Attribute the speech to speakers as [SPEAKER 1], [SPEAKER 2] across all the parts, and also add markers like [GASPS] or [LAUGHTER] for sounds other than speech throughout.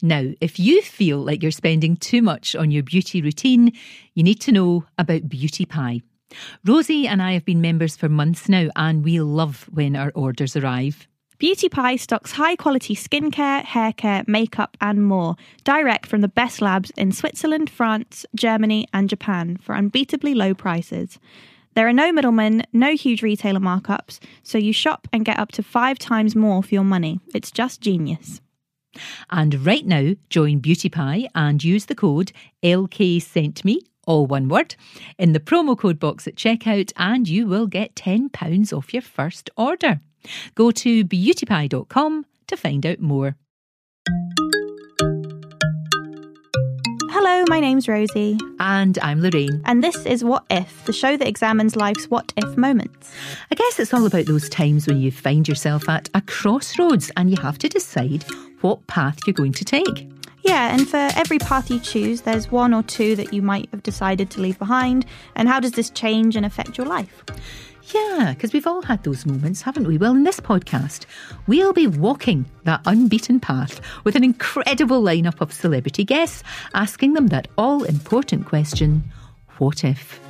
[SPEAKER 1] Now, if you feel like you're spending too much on your beauty routine, you need to know about Beauty Pie. Rosie and I have been members for months now, and we love when our orders arrive.
[SPEAKER 2] Beauty Pie stocks high quality skincare, hair care, makeup, and more, direct from the best labs in Switzerland, France, Germany, and Japan for unbeatably low prices. There are no middlemen, no huge retailer markups, so you shop and get up to five times more for your money. It's just genius.
[SPEAKER 1] And right now, join Beauty Pie and use the code LK sent me, all one word, in the promo code box at checkout, and you will get £10 off your first order. Go to beautypie.com to find out more.
[SPEAKER 2] Hello, my name's Rosie.
[SPEAKER 1] And I'm Lorraine.
[SPEAKER 2] And this is What If, the show that examines life's what if moments.
[SPEAKER 1] I guess it's all about those times when you find yourself at a crossroads and you have to decide what path you're going to take.
[SPEAKER 2] Yeah, and for every path you choose, there's one or two that you might have decided to leave behind. And how does this change and affect your life?
[SPEAKER 1] Yeah, because we've all had those moments, haven't we? Well, in this podcast, we'll be walking that unbeaten path with an incredible lineup of celebrity guests, asking them that all important question what if?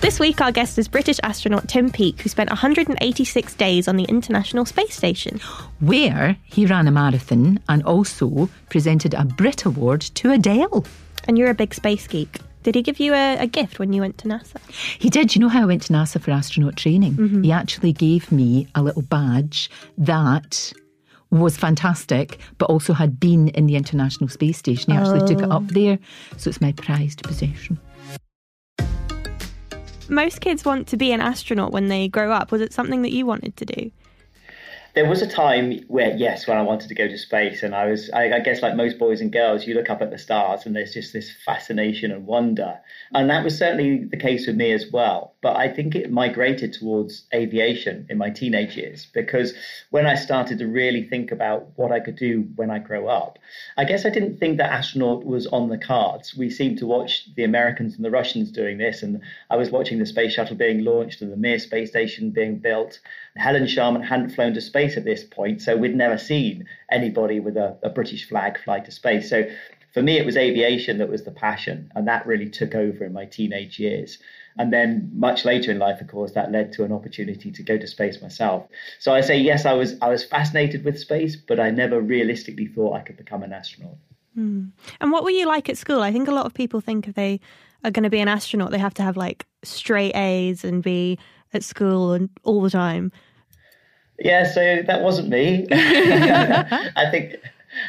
[SPEAKER 2] This week, our guest is British astronaut Tim Peake, who spent 186 days on the International Space Station.
[SPEAKER 1] Where he ran a marathon and also presented a Brit Award to Adele.
[SPEAKER 2] And you're a big space geek. Did he give you a, a, gift when you went to NASA?
[SPEAKER 1] He did. You know how I went to NASA for astronaut training?
[SPEAKER 2] Mm-hmm.
[SPEAKER 1] He actually gave me a little badge that was fantastic, but also had been in the International Space Station. He actually
[SPEAKER 2] oh.
[SPEAKER 1] took it up there. So it's my prized possession
[SPEAKER 2] most kids want to be an astronaut when they grow up. Was it something that you wanted to do?
[SPEAKER 3] There was a time where, yes, when I wanted to go to space, and I was, I, I, guess, like most boys and girls, you look up at the stars and there's just this fascination and wonder. And that was certainly the case with me as well. But I think it migrated towards aviation in my teenage years because when I started to really think about what I could do when I grow up, I guess I didn't think that astronaut was on the cards. We seemed to watch the Americans and the Russians doing this, and I was watching the space shuttle being launched and the Mir space station being built. Helen Sharman hadn't flown to space at this point, so we'd never seen anybody with a, a British flag fly to space. So for me, it was aviation that was the passion, and that really took over in my teenage years. And then much later in life, of course, that led to an opportunity to go to space myself. So I say yes, I was I was fascinated with space, but I never realistically thought I could become an astronaut.
[SPEAKER 2] Mm. And what were you like at school? I think a lot of people think if they are going to be an astronaut, they have to have like straight A's and be at school and all the time.
[SPEAKER 3] Yeah, so that wasn't me. [LAUGHS] I think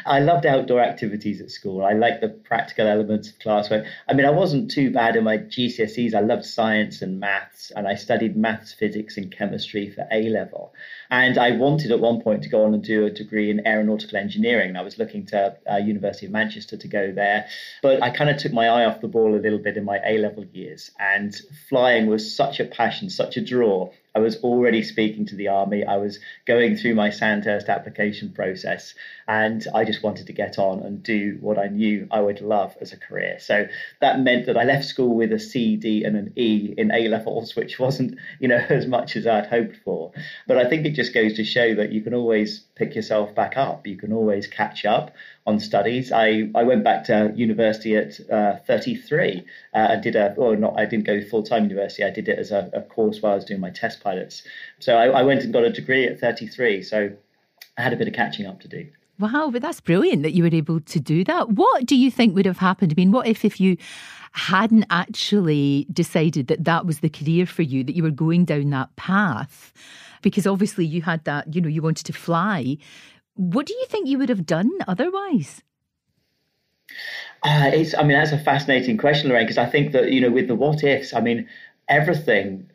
[SPEAKER 3] I loved outdoor activities at school. I liked the practical elements of classwork. I mean, I wasn't too bad in my GCSEs. I loved science and maths, and I studied maths, physics, and chemistry for A level. And I wanted at one point to go on and do a degree in aeronautical engineering. I was looking to uh, University of Manchester to go there, but I kind of took my eye off the ball a little bit in my A level years. And flying was such a passion, such a draw I was already speaking to the army. I was going through my Sandhurst application process, and I just wanted to get on and do what I knew I would love as a career. So that meant that I left school with a C, D, and an E in A levels, [LAUGHS] which wasn't, you know, as much as I'd hoped for. But I think it just goes to show that you can always pick yourself back up. You can always catch up on studies. I, I went back to university at uh, 33 uh, and did a, or not, I didn't go full time university. I did it as a, a, course while I was doing my test pilots. So I, I went and got a degree at 33. So I had a bit of catching up to do.
[SPEAKER 1] Wow, but that's brilliant that you were able to do that. What do you think would have happened? I mean, what if if you hadn't actually decided that that was the career for you, that you were going down that path? Because obviously you had that, you know, you wanted to fly. What do you think you would have done otherwise?
[SPEAKER 3] Uh, it's, I mean, that's a fascinating question, Lorraine, because I think that, you know, with the what ifs, I mean, everything,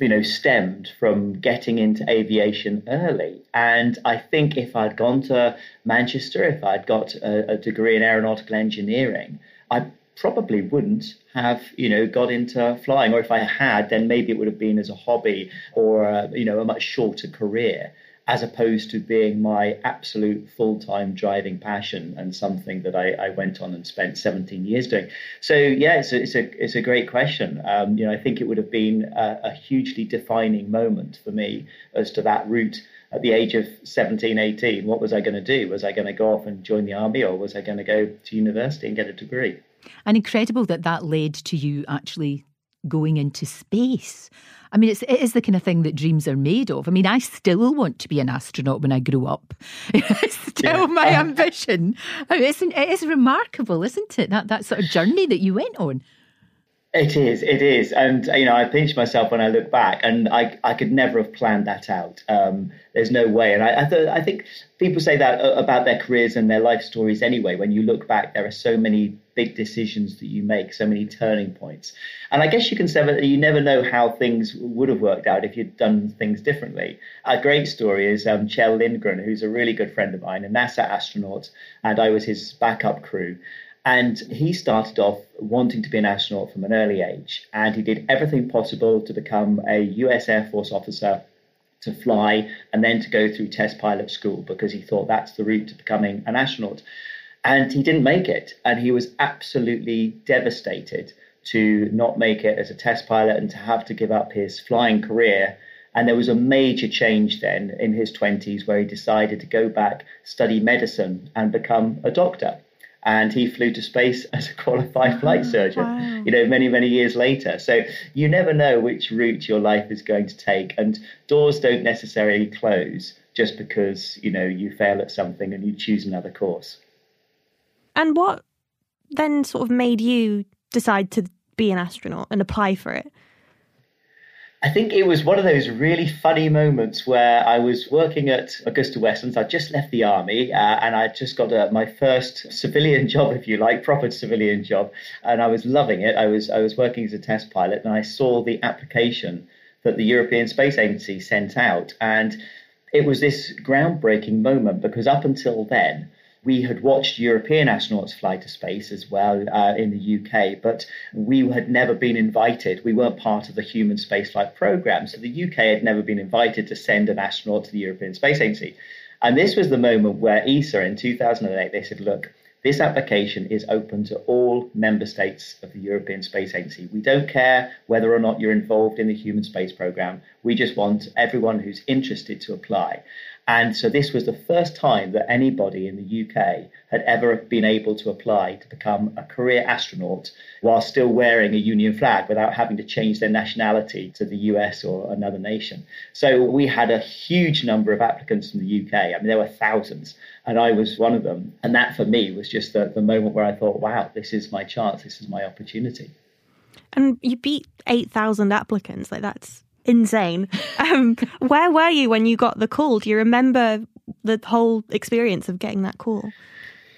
[SPEAKER 3] you know, stemmed from getting into aviation early. And I think if I'd gone to Manchester, if I'd got a, a degree in aeronautical engineering, I probably wouldn't have, you know, got into flying. Or if I had, then maybe it would have been as a hobby or, uh, you know, a much shorter career as opposed to being my absolute full time driving passion and something that I, I, went on and spent 17 years doing. So, yeah, it's a, it's a, it's a great question. Um, you know, I think it would have been a, a, hugely defining moment for me as to that route at the age of 17, 18, what was I going to do? Was I going to go off and join the army or was I going to go to university and get a degree?
[SPEAKER 1] And incredible that that led to you actually going into space. I mean, it's, it is the kind of thing that dreams are made of. I mean, I still want to be an astronaut when I grow up. [LAUGHS] it's still yeah. my [LAUGHS] ambition. I mean, it's, it is remarkable, isn't it? That, that sort of journey that you went on.
[SPEAKER 3] It is, it is, and you know, I pinch myself when I look back, and I, I could never have planned that out. Um, there's no way, and I, I, th- I think people say that uh, about their careers and their life stories anyway. When you look back, there are so many big decisions that you make, so many turning points, and I guess you can say that you never know how things would have worked out if you'd done things differently. A great story is um, Lindgren, who's a really good friend of mine, a NASA astronaut, and I was his backup crew. And he started off wanting to be an astronaut from an early age. And he did everything possible to become a US Air Force officer, to fly, and then to go through test pilot school because he thought that's the route to becoming an astronaut. And he didn't make it. And he was absolutely devastated to not make it as a test pilot and to have to give up his flying career. And there was a major change then in his 20s where he decided to go back, study medicine, and become a doctor and he flew to space [LAUGHS] as a qualified flight oh, surgeon wow. you know many many years later. So you never know which route your life is going to take and doors don't necessarily close just because you know you fail at something and you choose another course.
[SPEAKER 2] And what then sort of made you decide to be an astronaut and apply for it
[SPEAKER 3] I think it was one of those really funny moments where I was working at Agusta Westlands. I'd just left the army uh, and I'd just got a, my first civilian [LAUGHS] job, if you like, proper civilian job, and I was loving it. I was I was working as a test pilot, and I saw the application that the European Space Agency sent out, and it was this groundbreaking moment because up until then we had watched European astronauts fly to space as well uh, in the UK, but we had never been invited. We weren't part of the human spaceflight program. So the UK had never been invited to send an astronaut to the European Space Agency. And this was the moment where ESA in 2008, they said, look, this application is open to all member states of the European Space Agency. We don't care whether or not you're involved in the human space program. We just want everyone who's interested to apply. And so this was the first time that anybody in the UK had ever been able to apply to become a career astronaut while still wearing a Union flag without having to change their nationality to the US or another nation. So we had a huge number of applicants from the UK. I mean, there were thousands, and I was one of them. And that for me was just the, the moment where I thought, wow, this is my chance, this is my opportunity.
[SPEAKER 2] And you beat 8,000 applicants. Like, that's insane. Um, [LAUGHS] where were you when you got the call? Do you remember the whole experience of getting that call?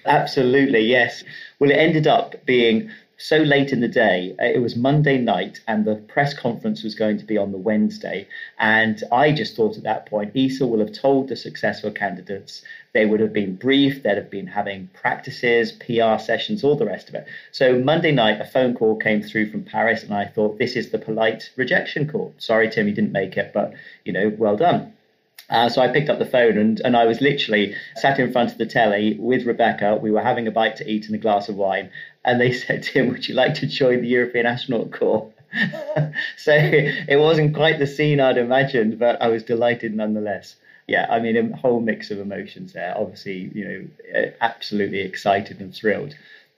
[SPEAKER 3] Absolutely, yes. Well, it ended up being so late in the day. Uh, it was Monday night, and the press conference was going to be on the Wednesday. And I just thought at that point, ESA will have told the successful candidates. They would have been briefed, they'd have been having practices, PR sessions, all the rest of it. So Monday night, a phone call came through from Paris, and I thought, this is the polite rejection call. Sorry, Tim, you didn't make it, but you know, well done. Uh, so I picked up the phone and, and I was literally sat in front of the telly with Rebecca. We were having a bite to eat and a glass of wine. And they [LAUGHS] said to him, Would you like to join the European Astronaut Corps? [LAUGHS] so it wasn't quite the scene I'd imagined, but I was delighted nonetheless. Yeah, I mean, a whole mix of emotions there. Obviously, you know, absolutely excited and thrilled.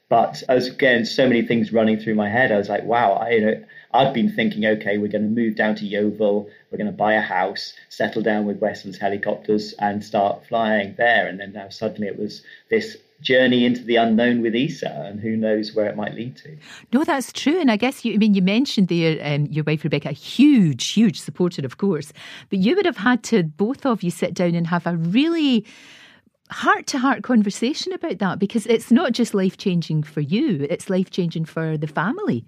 [SPEAKER 3] But as again, so many things running through my head, I was like, wow, I, you know, I'd been thinking, okay, we're going to move down to Yeovil, we're going to buy a house, settle down with Westlands helicopters, and start flying there. And then now suddenly it was this journey into the unknown with ESA, and who knows where it might lead to.
[SPEAKER 1] No, that's true. And I guess you, I mean, you mentioned there um, your wife Rebecca, huge, huge supporter, of course, but you would have had to both of you sit down and have a really heart to heart conversation about that because it's not just life changing for you, it's life changing for the family.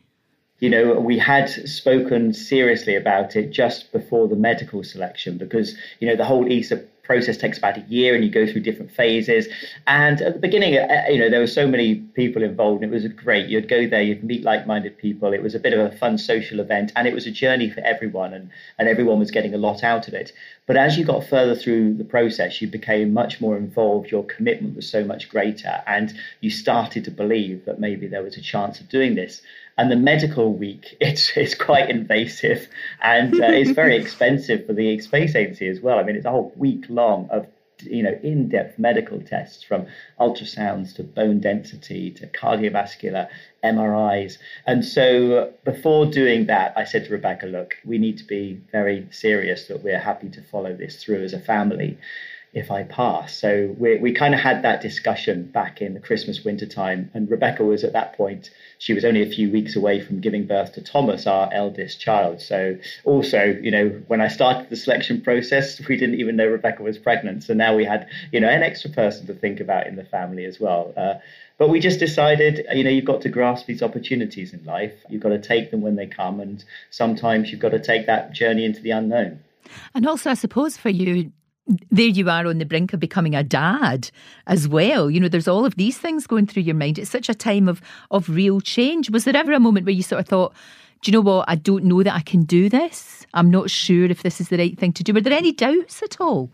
[SPEAKER 3] You know, we had spoken seriously about it just before the medical selection because, you know, the whole ESA process takes about a year and you go through different phases. And at the beginning, uh, you know, there were so many people involved. And it was great. You'd go there, you'd meet like-minded people. It was a bit of a fun social event, and it was a journey for everyone, and and everyone was getting a lot out of it. But as you got further through the process, you became much more involved. Your commitment was so much greater, and you started to believe that maybe there was a chance of doing this. And the medical week, [LAUGHS] it's, it's quite invasive and uh, it's very [LAUGHS] expensive for the space agency as well. I mean, it's a whole week long of you know in-depth medical tests from ultrasounds to bone density to cardiovascular MRIs. And so before doing that, I said to Rebecca, look, we need to be very serious that we're happy to follow this through as a family if I pass. So we, we kind of had that discussion back in the Christmas winter time. And Rebecca was at that point, she was only a few weeks away from giving birth to Thomas, our eldest child. So also, you know, when I started the selection process, [LAUGHS] we didn't even know Rebecca was pregnant. So now we had, you know, an extra person to think about in the family as well. Uh, but we just decided, you know, you've got to grasp these opportunities in life. You've got to take them when they come. And sometimes you've got to take that journey into the unknown.
[SPEAKER 1] And also, I suppose for you, there you are on the brink of becoming a dad as well. You know, there's all of these things going through your mind. It's such a time of of real change. Was there ever a moment where you sort of thought, do you know what? I don't know that I can do this. I'm not sure if this is the right thing to do. Were there any doubts at all?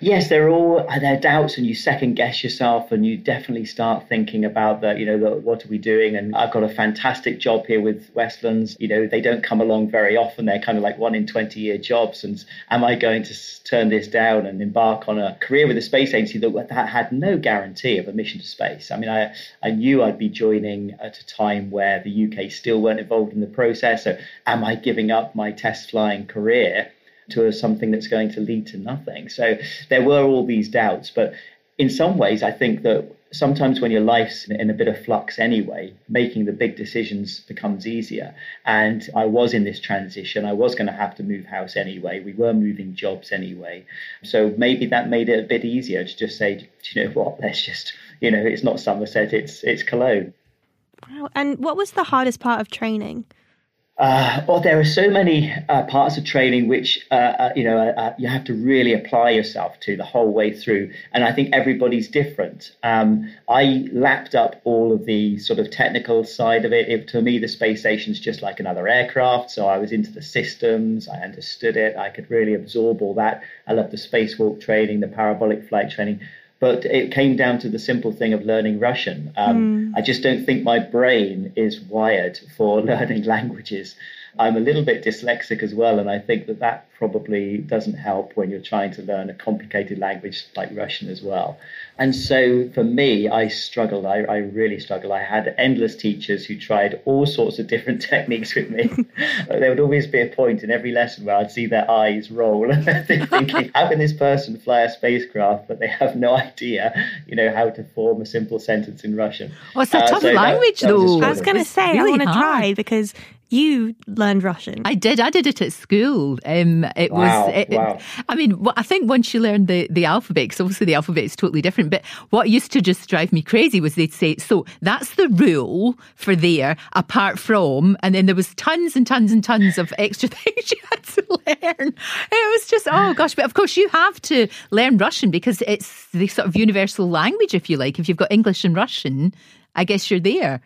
[SPEAKER 3] Yes, there are all uh, there are doubts, and you second guess yourself, and you definitely start thinking about that. You know, the, what are we doing? And I've got a fantastic job here with Westlands. You know, they don't come along very often. They're kind of like one in twenty year jobs. And am I going to turn this down and embark on a career with a space agency that, that had no guarantee of a mission to space? I mean, I I knew I'd be joining at a time where the UK still weren't involved in the process. So, am I giving up my test flying career? To something that's going to lead to nothing. So there were all these doubts, but in some ways, I think that sometimes when your life's in a bit of flux anyway, making the big decisions becomes easier. And I was in this transition. I was going to have to move house anyway. We were moving jobs anyway. So maybe that made it a bit easier to just say, you know what, let's just, you know, it's not Somerset, it's it's Cologne.
[SPEAKER 2] Wow. And what was the hardest part of training?
[SPEAKER 3] Uh, well, there are so many uh, parts of training which uh, uh you know uh, uh, you have to really apply yourself to the whole way through, and I think everybody's different. Um, I lapped up all of the sort of technical side of it. it. To me, the space station is just like another aircraft, so I was into the systems. I understood it. I could really absorb all that. I love the spacewalk training, the parabolic flight training but it came down to the simple thing of learning Russian. Um, mm. I just don't think my brain is wired for [LAUGHS] learning languages. I'm a little bit dyslexic as well, and I think that that probably doesn't help when you're trying to learn a complicated language like Russian as well. And so for me, I struggled. I, I really struggled. I had endless teachers who tried all sorts of different [LAUGHS] techniques with me. there would always be a point in every lesson where I'd see their eyes roll, [LAUGHS] thinking, "How can this person fly a spacecraft, but they have no [LAUGHS] idea, you know, how to form a simple sentence in Russian?"
[SPEAKER 1] Well, it's a uh, tough so language, that, that though.
[SPEAKER 2] I was going to say, really I want to try because you learned Russian.
[SPEAKER 1] I did. I did it at school. Um, it wow, was. It, wow. I mean, I think once you learn the the alphabet, because obviously the alphabet is totally different. But what used to just drive me crazy was they'd say, "So that's the rule for there." Apart from, and then there was tons and tons and tons of extra [LAUGHS] things you had to learn. It was just oh gosh. But of course, you have to learn Russian because it's the sort of universal language, if you like. If you've got English and Russian, I guess you're there.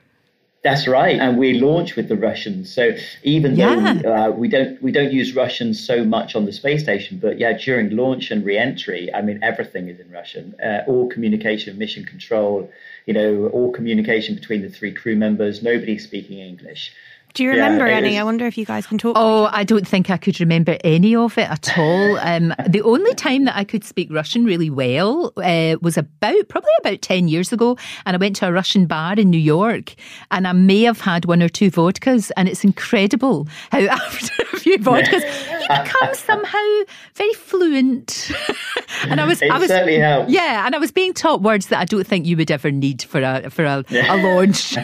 [SPEAKER 3] That's right, and we launch with the Russians. So even yeah. though uh, we don't we don't use Russian so much on the space station, but yeah, during launch and re-entry, I mean everything is in Russian. Uh, all communication, mission control, you know, all communication between the three crew members. Nobody speaking English.
[SPEAKER 2] Do you remember yeah, any? I wonder if you guys can talk.
[SPEAKER 1] Oh, I don't think I could remember any of it at all. [LAUGHS] Um, the only time that I could speak Russian really well uh, was about probably about ten years ago, and I went to a Russian bar in New York, and I may have had one or two vodkas, and it's incredible how [LAUGHS] after a few vodkas you become somehow very fluent. [LAUGHS]
[SPEAKER 3] and I was, it I was certainly helps.
[SPEAKER 1] Yeah, and I was being taught words that I don't think you would ever need for a for a, a launch.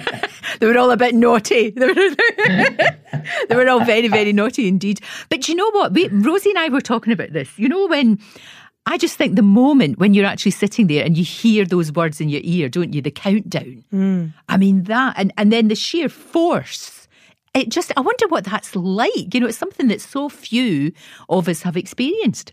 [SPEAKER 1] They were all a bit naughty. [LAUGHS] They were, they were all very, very naughty indeed. But you know what? We, Rosie and I were talking about this. You know, when I just think the moment when you're actually sitting there and you hear those words in your ear, don't you? The countdown. Mm. I mean, that, and, and then the sheer force. It just, I wonder what that's like. You know, it's something that so few of us have experienced.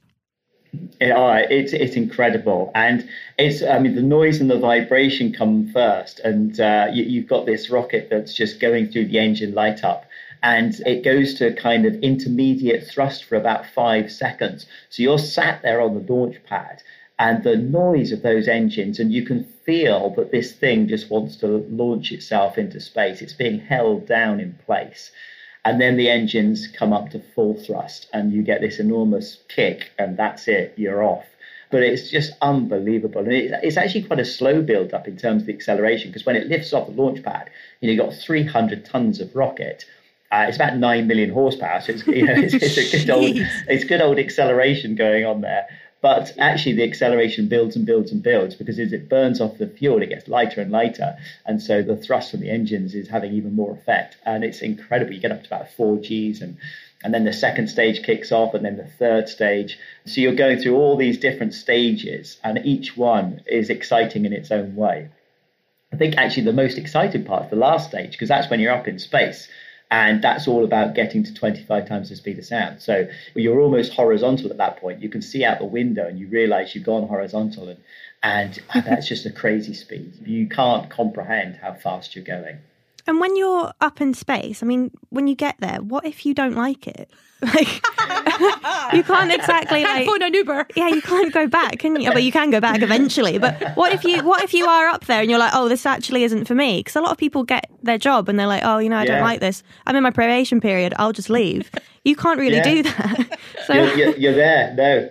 [SPEAKER 3] It, oh, it's it's incredible, and it's I mean the noise and the vibration come first, and uh, you, have got this rocket that's just going through the engine light up, and it goes to a kind of intermediate thrust for about five seconds. So you're sat there on the launch pad, and the noise of those engines, and you can feel that this thing just wants to launch itself into space. It's being held down in place and then the engines come up to full thrust, and you get this enormous kick, and that's it, you're off. But it's just unbelievable, and it's actually quite a slow build up in terms of the acceleration because when it lifts off the launch pad, you know you've got 300 tons of rocket. Uh, it's about nine million horsepower, so it's you know [LAUGHS] it's, it's a good old it's good old acceleration going on there. But actually, the acceleration builds and builds and builds because as it burns off the fuel, it gets lighter and lighter. And so the thrust from the engines is having even more effect. And it's incredible. You get up to about four Gs and and then the second stage kicks off and then the third stage so you're going through all these different stages and each one is exciting in its own way i think actually the most exciting part is the last stage because that's when you're up in space and that's all about getting to 25 times the speed of sound. So you're almost horizontal at that point. You can see out the window and you realize you've gone horizontal, and, and that's just a crazy speed. You can't comprehend how fast you're going.
[SPEAKER 2] And when you're up in space, I mean, when you get there, what if you don't like it? [LAUGHS] Like, [LAUGHS] you can't exactly like
[SPEAKER 1] phone an Uber.
[SPEAKER 2] Yeah, you can't go back, can you? But you can go back eventually. But what if you what if you are up there and you're like, oh, this actually isn't for me? Because a lot of people get their job and they're like, oh, you know, I yeah. don't like this. I'm in my probation period. I'll just leave. You can't really yeah. do that. [LAUGHS]
[SPEAKER 3] So you're, you're, you're there. No,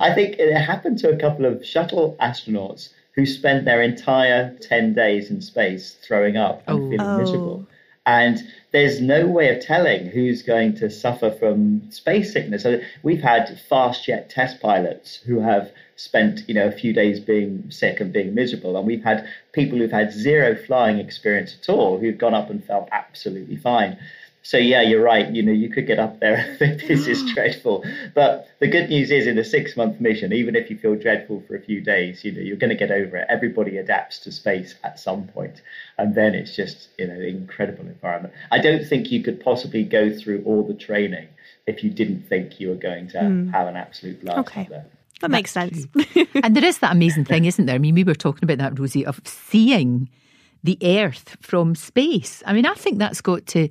[SPEAKER 3] I think it happened to a couple of shuttle astronauts who spent their entire 10 days in space throwing up and oh. feeling oh. miserable. And there's no way of telling who's going to suffer from space sickness. So we've had fast jet test pilots who have spent, you know, a few days being sick and being miserable, and we've had people who've had zero flying experience at all who've gone up and felt absolutely fine. So yeah, you're right. You know, you could get up there and think this is [GASPS] dreadful. But the good news is, in a six-month mission, even if you feel dreadful for a few days, you know, you're going to get over it. Everybody adapts to space at some point, and then it's just you know, an incredible environment. I don't think you could possibly go through all the training if you didn't think you were going to mm. have an absolute blast
[SPEAKER 2] okay. there. That makes sense. [LAUGHS]
[SPEAKER 1] and there is that amazing thing, isn't there? I mean, we were talking about that, Rosie, of seeing the Earth from space. I mean, I think that's got to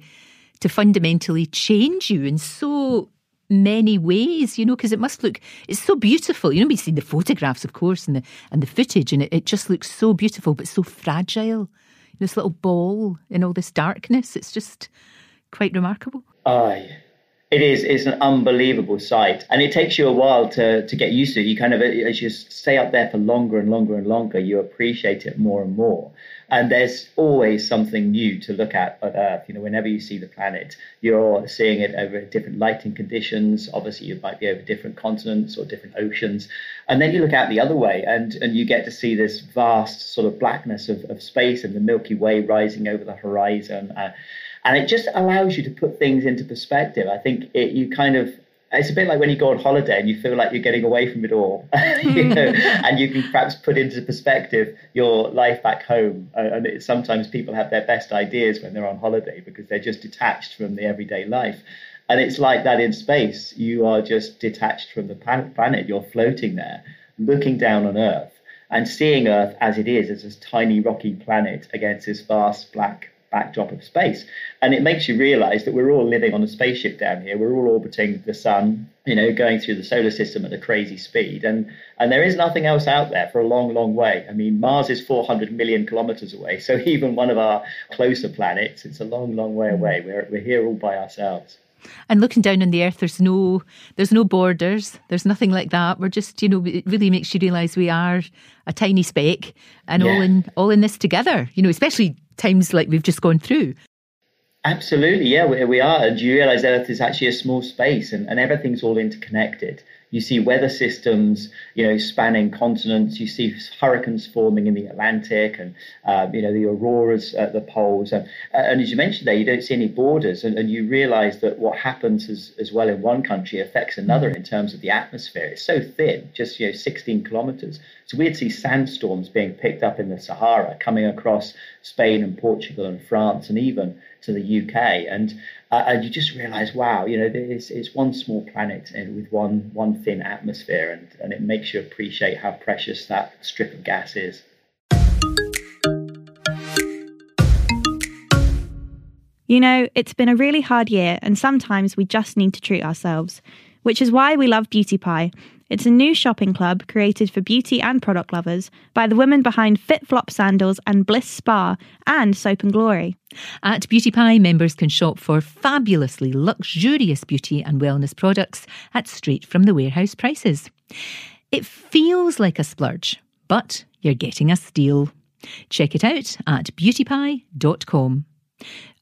[SPEAKER 1] to fundamentally change you in so many ways, you know, because it must look it's so beautiful. You know, we've seen the photographs, of course, and the and the footage, and it, it just looks so beautiful, but so fragile. This little ball in all this darkness. It's just quite remarkable.
[SPEAKER 3] Aye. It is. It's an unbelievable sight, and it takes you a while to to get used to it. You kind of, as you stay up there for longer and longer and longer, you appreciate it more and more. And there's always something new to look at on Earth. You know, whenever you see the planet, you're seeing it over different lighting conditions. Obviously, you might be over different continents or different oceans. And then you look out the other way and, and you get to see this vast sort of blackness of, of space and the Milky Way rising over the horizon. Uh, and it just allows you to put things into perspective. I think it, you kind of it's a bit like when you go on holiday and you feel like you're getting away from it all, [LAUGHS] you know, and you can perhaps put into perspective your life back home. Uh, and it, sometimes people have their best ideas when they're on holiday because they're just detached from the everyday life. And it's like that in space. You are just detached from the planet. You're floating there, looking down on Earth and seeing Earth as it is, as this tiny rocky planet against this vast black backdrop of space. And it makes you realize that we're all living on a spaceship down here. We're all orbiting the sun, you know, going through the solar system at a crazy speed. And, and there is nothing else out there for a long, long way. I mean, Mars is 400 million kilometers away. So [LAUGHS] even one of our closer planets, it's a long, long way hmm. away. We're, we're here all by ourselves.
[SPEAKER 1] And looking down on the earth, there's no there's no borders. There's nothing like that. We're just, you know, it really makes you realise we are a tiny speck and yeah. all in all in this together. You know, especially times like we've just gone through.
[SPEAKER 3] Absolutely, yeah, we, we are. And you realize Earth is actually a small space and, and everything's all interconnected. You see weather systems, you know, spanning continents. You see hurricanes forming in the Atlantic, and uh, you know the auroras at the poles. And, and, as you mentioned there, you don't see any borders, and, and you realise that what happens as, as well in one country affects another in terms of the atmosphere. It's so thin, just you know, 16 kilometres. So we'd see sandstorms being picked up in the Sahara, coming across Spain and Portugal and France, and even to the UK. And uh, and you just realize, wow, you know, it's, it's one small planet with one one thin atmosphere, and, and it makes you appreciate how precious that strip of gas is.
[SPEAKER 2] You know, it's been a really hard year, and sometimes we just need to treat ourselves, which is why we love Beauty Pie. It's a new shopping club created for beauty and product lovers by the women behind FitFlop Sandals and Bliss Spa and Soap and Glory.
[SPEAKER 1] At Beauty Pie, members can shop for fabulously luxurious beauty and wellness products at straight from the warehouse prices. It feels like a splurge, but you're getting a steal. Check it out at beautypie.com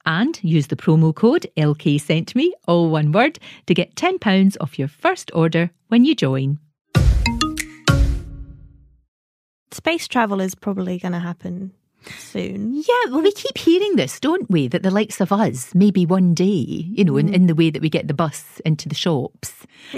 [SPEAKER 1] and use the promo code LK sent me, all one word, to get £10 off your first order when you join.
[SPEAKER 2] Space travel is probably going to happen soon.
[SPEAKER 1] Yeah, well, we keep hearing this, don't we? That the likes of us, maybe one day, you know, in, mm. in the way that we get the bus into the shops, [LAUGHS]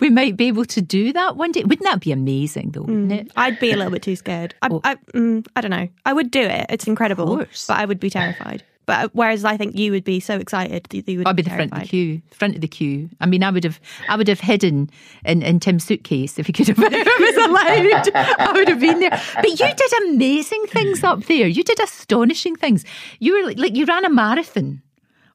[SPEAKER 1] we might be able to do that one day. Wouldn't that be amazing, though? Wouldn't it?
[SPEAKER 2] I'd be a little bit too scared. I,
[SPEAKER 1] Well-
[SPEAKER 2] I, mm, I don't know. I would do it. It's incredible.
[SPEAKER 1] course.
[SPEAKER 2] But I would be terrified. But uh, whereas I think you would be so excited that you would
[SPEAKER 1] I'd be
[SPEAKER 2] be
[SPEAKER 1] the front of the queue, front of the queue. I mean, I would have, I would have hidden in, in Tim's suitcase if he could have, [LAUGHS] if was allowed. I would have been there. But you did amazing things up there. You did astonishing things. You were like, like you ran a marathon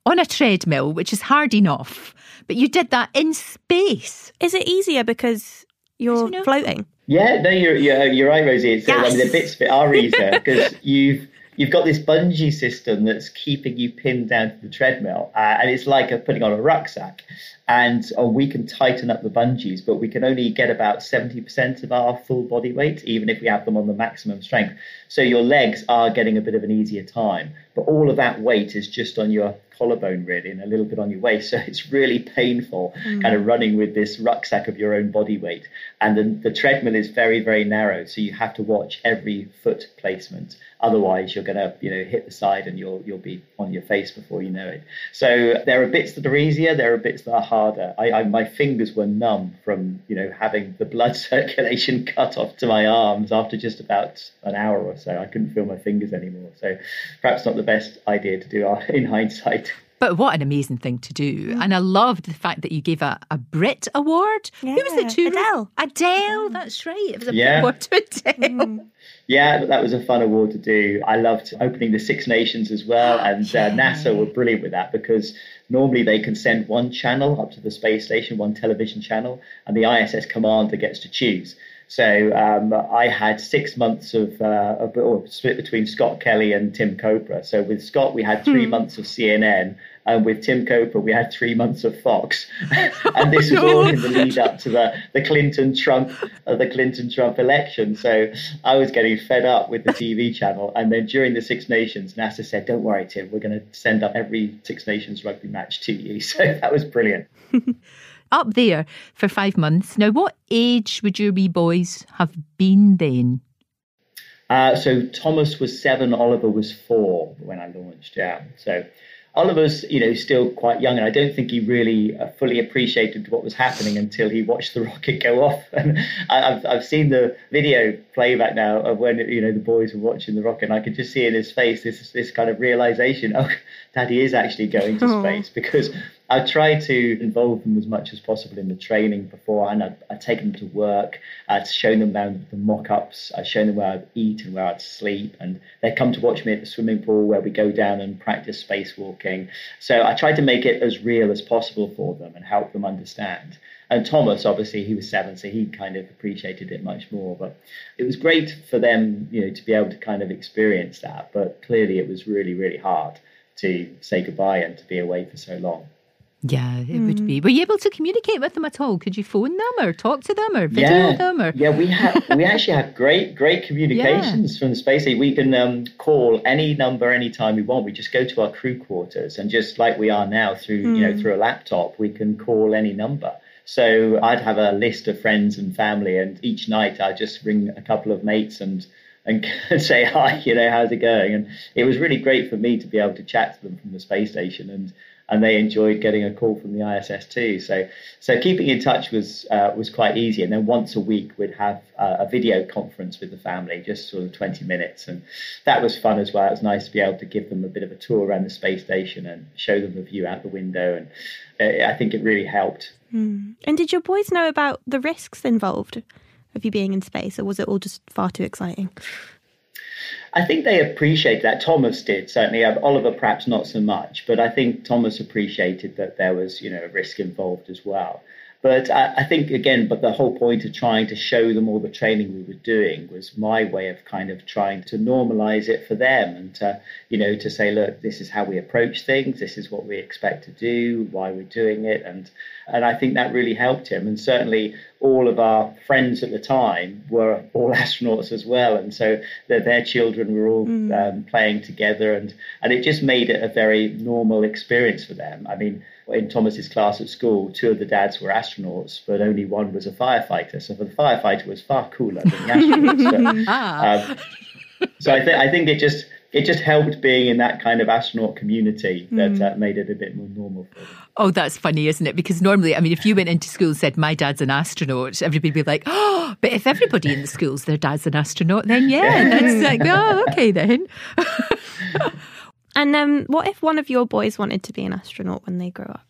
[SPEAKER 1] on a treadmill, which is hard enough, but you did that in space.
[SPEAKER 2] Is it easier because you're
[SPEAKER 1] don't know.
[SPEAKER 2] floating?
[SPEAKER 3] Yeah, no, you're you're, you're right, Rosie. It's, I mean, the bits of it are easier [LAUGHS] because you've you've got this bungee system that's keeping you pinned down to the treadmill, uh, and it's like a, putting on a rucksack. And uh, we can tighten up the bungees, but we can only get about seventy percent of our full body weight, even if we have them on the maximum strength. So your legs are getting a bit of an easier time, but all of that weight is just on your collarbone really and a little bit on your waist. [LAUGHS] So it's really painful mm. kind of running with this rucksack of your own body weight. And the, the treadmill is very very narrow so you have to watch every foot placement. Otherwise you're going to you know hit the side and you'll you'll be on your face before you know it. So there are bits that are easier there are bits that are harder. I, I my fingers were numb from you know having the blood [LAUGHS] circulation cut off to my arms after just about an hour or so. I couldn't feel my fingers anymore. So perhaps not the best idea to do [LAUGHS] in hindsight
[SPEAKER 1] But what an amazing thing to do. And I loved the fact that you gave a, a Brit award. Who was the two?
[SPEAKER 2] Adele.
[SPEAKER 1] Adele, that's right. It was a Brit
[SPEAKER 3] Yeah.
[SPEAKER 1] award to Adele.
[SPEAKER 3] Yeah, that was a fun award to do. I loved opening the Six Nations as well, and uh, NASA were brilliant with that because normally they can send one channel up to the space station, one television channel, and the ISS commander gets to choose. So um, I had six months of, uh, of split between Scott Kelly and Tim Kopra. So with Scott, we had three months of CNN, and with Tim Kopra, we had three months of Fox. [LAUGHS] and this was all in the lead up to the, the Clinton Trump uh, the Clinton Trump election. So I was getting fed up with the TV channel. And then during the Six Nations, NASA said, "Don't worry, Tim, we're going to send up every Six Nations rugby match to you." [LAUGHS] So that was brilliant. [LAUGHS]
[SPEAKER 1] Up there for five months. Now, what age would your wee boys have been then?
[SPEAKER 3] Uh, so Thomas was seven, Oliver was four when I launched. Yeah, so Oliver's you know still quite young, and I don't think he really uh, fully appreciated what was happening until he watched the [LAUGHS] rocket go off. And I, I've I've seen the video playback now of when you know the boys were watching the rocket, and I could just see in his face this this kind of realization: oh, [LAUGHS] Daddy is actually going to
[SPEAKER 2] Aw.
[SPEAKER 3] space because. I tried to involve them as much as possible in the training beforehand. I'd, I'd taken them to work. I'd shown them around the mock-ups. I'd shown them where I'd eat and where I'd sleep. And they'd come to watch me at the swimming pool where we go down and practice spacewalking. So I tried to make it as real as possible for them and help them understand. And Thomas, obviously, he was seven, so he kind of appreciated it much more. But it was great for them, you know, to be able to kind of experience that. But clearly, it was really, really hard to say goodbye and to be away for so long.
[SPEAKER 1] Yeah, it would be. Were you able to communicate with them at all? Could you phone them or talk to them or video
[SPEAKER 3] yeah,
[SPEAKER 1] them? Or
[SPEAKER 3] yeah, we have we [LAUGHS] actually have great great communications from the space station. We can um, call any number anytime we want. We just go to our crew quarters and just like we are now through you know through a laptop, we can call any number. So I'd have a list of friends and family, and each night I'd just ring a couple of mates and and [LAUGHS] say hi, you know, how's it going? And it was really great for me to be able to chat to them from the space station and and they enjoyed getting a call from the ISS too. So, so keeping in touch was uh, was quite easy. And then once a week, we'd have uh, a video conference with the family, just sort of twenty minutes, and that was fun as well. It was nice to be able to give them a bit of a tour around the space station and show them the view out the window, and uh, I think it really helped.
[SPEAKER 2] And did your boys know about the risks involved of you being in space, or was it all just far too exciting?
[SPEAKER 3] I think they appreciated that. Thomas did certainly. Uh, Oliver perhaps not so much, but I think Thomas appreciated that there was you know a risk involved as well. But I, I, think again, but the whole point of trying to show them all the training we were doing was my way of kind of trying to normalize it for them and to, you know, to say, look, this is how we approach things, this is what we expect to do, why we're doing it, and and I think that really helped him. And certainly, all of our friends at the time were all [LAUGHS] astronauts as well, and so their, their children were all mm. um, playing together, and and it just made it a very normal experience for them. I mean in Thomas's class at school, two of the dads were astronauts, but only one was a firefighter. So for the firefighter was far cooler than the astronaut. so, ah. [LAUGHS] um, so I, th- I think it just it just helped being in that kind of astronaut community that mm. uh, made it a bit more normal for them.
[SPEAKER 1] Oh, that's funny, isn't it? Because normally, I mean, if you went into school and said, My dad's an astronaut, everybody would be like, Oh, but if everybody in the schools, their dad's an astronaut, then yeah, [LAUGHS] that's like, Oh, okay then. [LAUGHS]
[SPEAKER 2] And um, what if one of your boys wanted to be an astronaut when they grow up?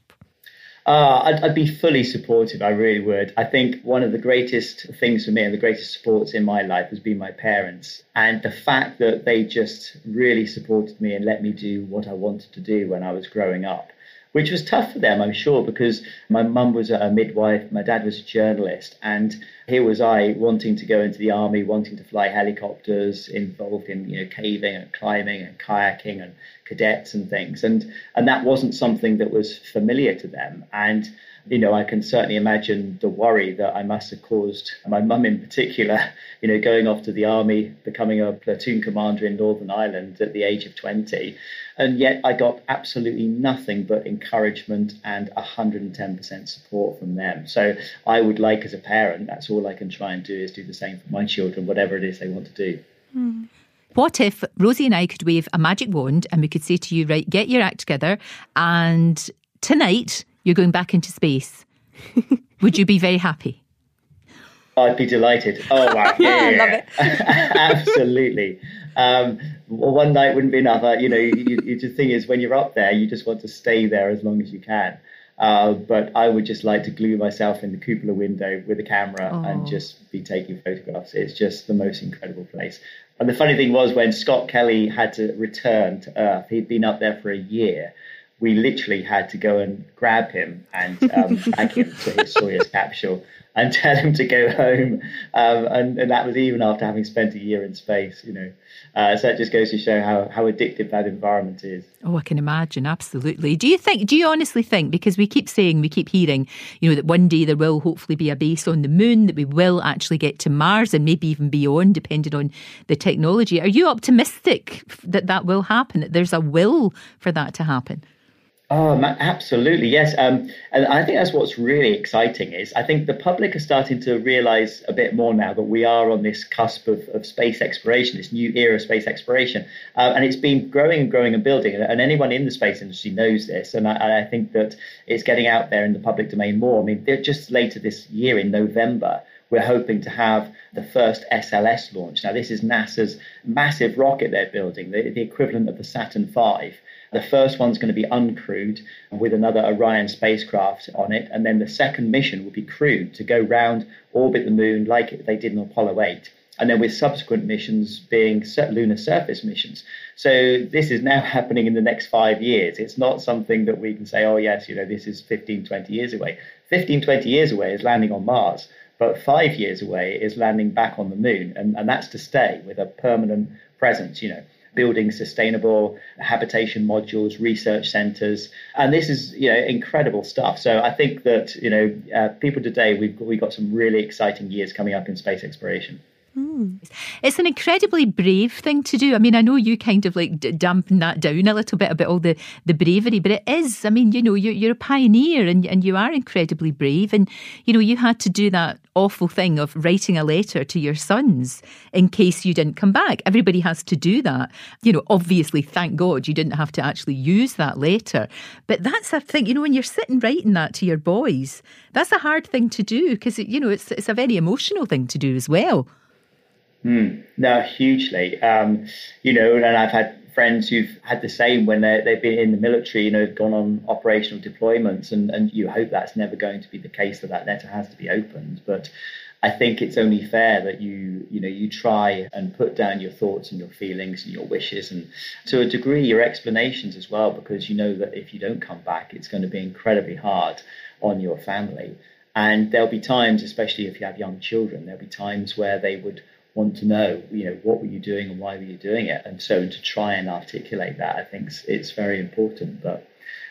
[SPEAKER 3] Uh, I'd, I'd, be fully supportive. I really would. I think one of the greatest things for me and the greatest supports in my life has been my parents. And the fact that they just really supported me and let me do what I wanted to do when I was growing up which was tough for them, I'm sure, because my mum was a midwife, my dad was a journalist, and here was I wanting to go into the army, wanting to fly helicopters, involved in you know caving and climbing and kayaking and cadets and things, and and that wasn't something that was familiar to them, and you know, I can certainly imagine the worry that I must have caused my mum in particular, [LAUGHS] you know, going off to the army, becoming a platoon commander in Northern Ireland at the age of 20. And yet I got absolutely nothing but encouragement and 110% support from them. So I would like, as a parent, that's all I can try and do is do the same for my children, whatever it is they want to do.
[SPEAKER 1] Mm. What if Rosie and I could wave a magic wand and we could say to you, right, get your act together and tonight you're going back into space. [LAUGHS] Would you be very happy?
[SPEAKER 3] I'd be delighted. Oh wow! [LAUGHS] Yeah, yeah, yeah. [LAUGHS] absolutely. Um, well, one night wouldn't be enough. Uh, you know, you, you, the thing is, when you're up there, you just want to stay there as long as you can. Uh, but I would just like to glue myself in the cupola window with a camera oh. and just be taking photographs. It's just the most incredible place. And the funny thing was, when Scott Kelly had to return to Earth, he'd been up there for a year we literally had to go and grab him and um, [LAUGHS] him to his Soyuz capsule and tell him to go home. Um, and, and, that was even after having spent a year in space, you know. Uh, so it just goes to show how, how addictive that environment is.
[SPEAKER 1] Oh, I can imagine, absolutely. Do you think, do you honestly think, because we keep saying, we keep hearing, you know, that one day there will hopefully be a base on the moon, that we will actually get to Mars and maybe even beyond, depending on the technology. Are you optimistic that that will happen, that there's a will for that to happen?
[SPEAKER 3] Oh, absolutely, yes. Um, and I think that's what's really exciting is I think the public are starting to realize a bit more now that we are on this cusp of, of space exploration, this new era of space exploration. Uh, and it's been growing and growing and building. And anyone in the space industry knows this. And I, I think that it's getting out there in the public domain more. I mean, just later this year in November, we're hoping to have the first SLS launch. Now, this is NASA's massive rocket they're building, the, the equivalent of the Saturn V. The first one's going to be uncrewed with another Orion spacecraft on it, and then the second mission will be crewed to go round, orbit the moon like they did in Apollo 8 and then with subsequent missions being lunar surface missions. So this is now [LAUGHS] happening in the next five years. It's not something that we can say, oh, yes, you know, this is 15, 20 years away. 15, 20 years away is landing on Mars, but five years away is landing back on the moon, and, and that's to stay with a permanent presence, you know building sustainable habitation modules, research centers, and this is you know incredible stuff. So I think that you know uh, people today we've we got some really exciting years coming up in space exploration.
[SPEAKER 1] Mm. It's an incredibly brave thing to do. I mean, I know you kind of like dampen that down a little bit about all the, the bravery, but it is. I mean, you know, you're, you're a pioneer and, and you are incredibly brave. And, you know, you had to do that awful thing of writing a letter to your sons in case you didn't come back. Everybody has to do that. You know, obviously, thank God you didn't have to actually use that letter. But that's a thing, you know, when you're sitting writing that to your boys, that's a hard thing to do because, you know, it's, it's a very emotional thing to do as well.
[SPEAKER 3] Mm, no, hugely. Um, you know, and I've had friends who've had the same when they've been in the military, you know, have gone on operational deployments, and, and you hope that's never going to be the case that that letter has to be opened. But I think it's only fair that you, you know, you try and put down your thoughts and your feelings and your wishes, and to a degree your explanations as well, because you know that if you don't come back, it's going to be incredibly hard on your family. And there'll be times, especially if you have young children, there'll be times where they would want to know, you know, what were you doing and why were you doing it? And so to try and articulate that, I think it's very important. But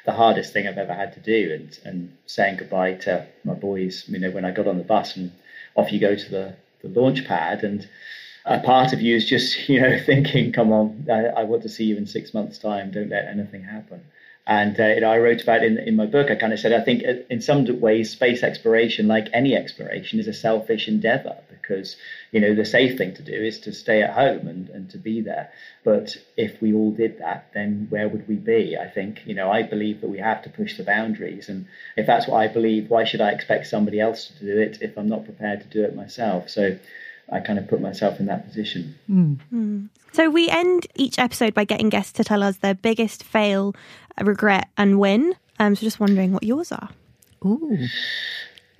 [SPEAKER 3] the hardest thing I've ever had to do and, and saying goodbye to my boys, you know, when I got on the bus and off you go to the, the launch pad and a part of you is just, [LAUGHS] you know, thinking, come on, I, I want to see you in six months' time. Don't let anything happen. And uh, I wrote about in in my book. I kind of said I think uh, in some ways space exploration, like any exploration, is a selfish endeavor because you know the safe thing to do is to stay at home and, and to be there. But if we all did that, then where would we be? I think you know I believe that we have to push the boundaries, and if that's what I believe, why should I expect somebody else to do it if I'm not prepared to do it myself? So. I kind of put myself in that position.
[SPEAKER 2] Mm. Mm. So we end each episode by getting guests to tell us their biggest fail regret and win. Um, so just wondering what yours are.
[SPEAKER 1] Ooh.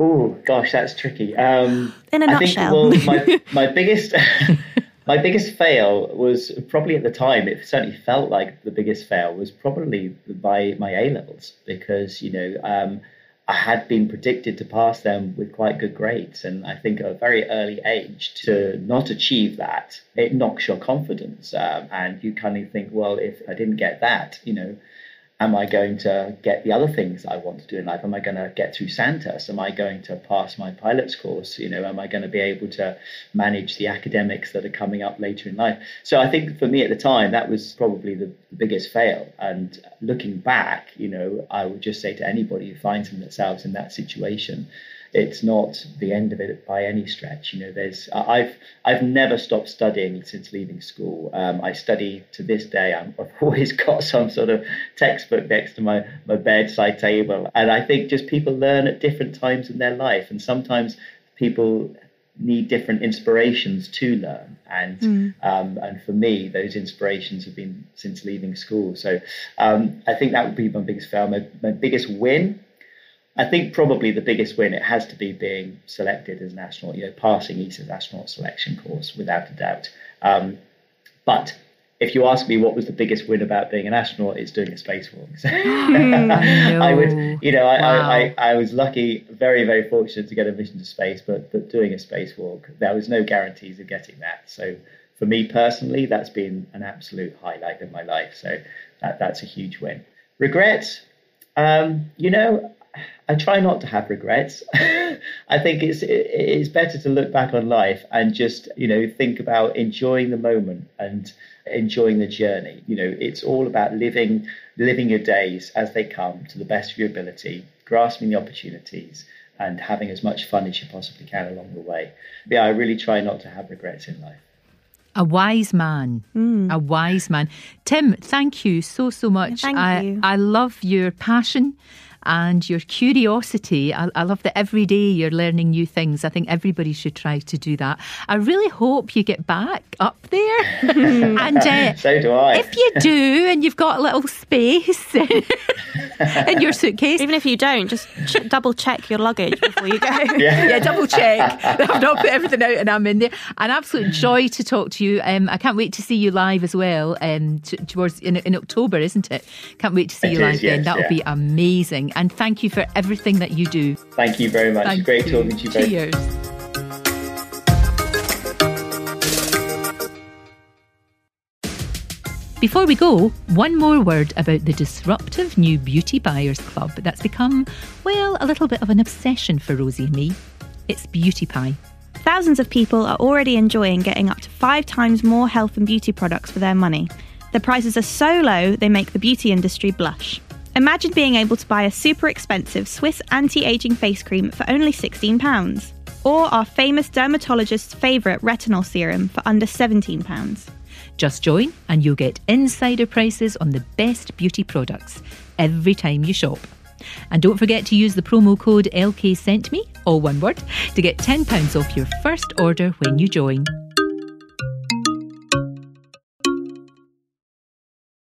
[SPEAKER 3] Oh gosh, that's tricky. Um,
[SPEAKER 2] In a
[SPEAKER 3] I
[SPEAKER 2] nutshell,
[SPEAKER 3] think, well, my [LAUGHS] my biggest [LAUGHS] my biggest fail was probably at the time. It certainly felt like the biggest fail was probably by my A levels because you know um, I had been predicted to pass them with quite good grades, and I think at a very early age to not achieve that it knocks your confidence, um, and you kind of think, well, if I didn't get that, you know am I going to get the other things I want to do in life? Am I going to get through Sandhurst? Am I going to pass my pilot's course? You know, am I going to be able to manage the academics that are coming up later in life? So I think for me at the time, that was probably the, the biggest fail. And looking back, you know, I would just say to anybody who finds themselves in that situation, it's not the end of it by any stretch. You know, there's I've I've never stopped studying since leaving school. Um, I study to this day. i have [LAUGHS] always got some sort of textbook next to my my bedside table, and I think just people learn at different times in their life, and sometimes people need different inspirations to learn and mm. um, and for me those inspirations have been since leaving school so um, I think that would be my biggest fail my, my biggest win I think probably the biggest win it has to be being selected as an astronaut, you know, passing ESA's astronaut selection course without a doubt. Um, but if you ask me what was the biggest win about being an astronaut, it's doing a spacewalk. So [LAUGHS] no. I would, you know, I, wow. I, I, I, was lucky, very, very fortunate to get a mission to space, but, but doing a spacewalk, there was no guarantees of getting that. So for me personally, that's been an absolute highlight of my life. So that, that's a huge win. Regrets, um, you know, I try not to have regrets. [LAUGHS] I think it's it's better to look back on life and just you know think about enjoying the moment and enjoying the journey. You know, it's all about living living your days as they come to the best of your ability, grasping the opportunities, and having as much fun as you possibly can along the way. But yeah, I really try not to have regrets in life.
[SPEAKER 1] A wise man. Mm. A wise man. Tim, thank you so, so much.
[SPEAKER 2] Yeah, thank I, you.
[SPEAKER 1] I love your passion and your curiosity. I, I, love that every day you're learning new things. I think everybody should try to do that. I really hope you get back up there. [LAUGHS]
[SPEAKER 3] and uh, so do I.
[SPEAKER 1] If you do, and you've got a little space [LAUGHS] in your suitcase,
[SPEAKER 2] even if you don't, just ch- double check your luggage before you go. [LAUGHS]
[SPEAKER 1] yeah. yeah, double check. I've not put everything out, and I'm in there. An absolute joy to talk to you. Um, I can't wait to see you live as well. Um, t- towards in, in, October, isn't it? Can't wait to see
[SPEAKER 3] it
[SPEAKER 1] you live
[SPEAKER 3] yes,
[SPEAKER 1] then. That'll
[SPEAKER 3] yeah.
[SPEAKER 1] be amazing and thank you for everything that you do.
[SPEAKER 3] Thank you very much.
[SPEAKER 1] Thank
[SPEAKER 3] Great
[SPEAKER 1] you.
[SPEAKER 3] talking to you both.
[SPEAKER 1] Cheers. Before we go, one more word about the disruptive new Beauty Buyers Club that's become, well, a little bit of an obsession for Rosie and me. It's Beauty Pie.
[SPEAKER 2] Thousands of people are already enjoying getting up to five times more health and beauty products for their money. The prices are so low, they make the beauty industry blush. Imagine being able to buy a super expensive Swiss anti aging face cream for only £16, or our famous dermatologist's favourite retinol serum for under £17.
[SPEAKER 1] Just join and you'll get insider prices on the best beauty products every time you shop. And don't forget to use the promo code LK Sent Me, all one word, to get £10 off your first order when you join.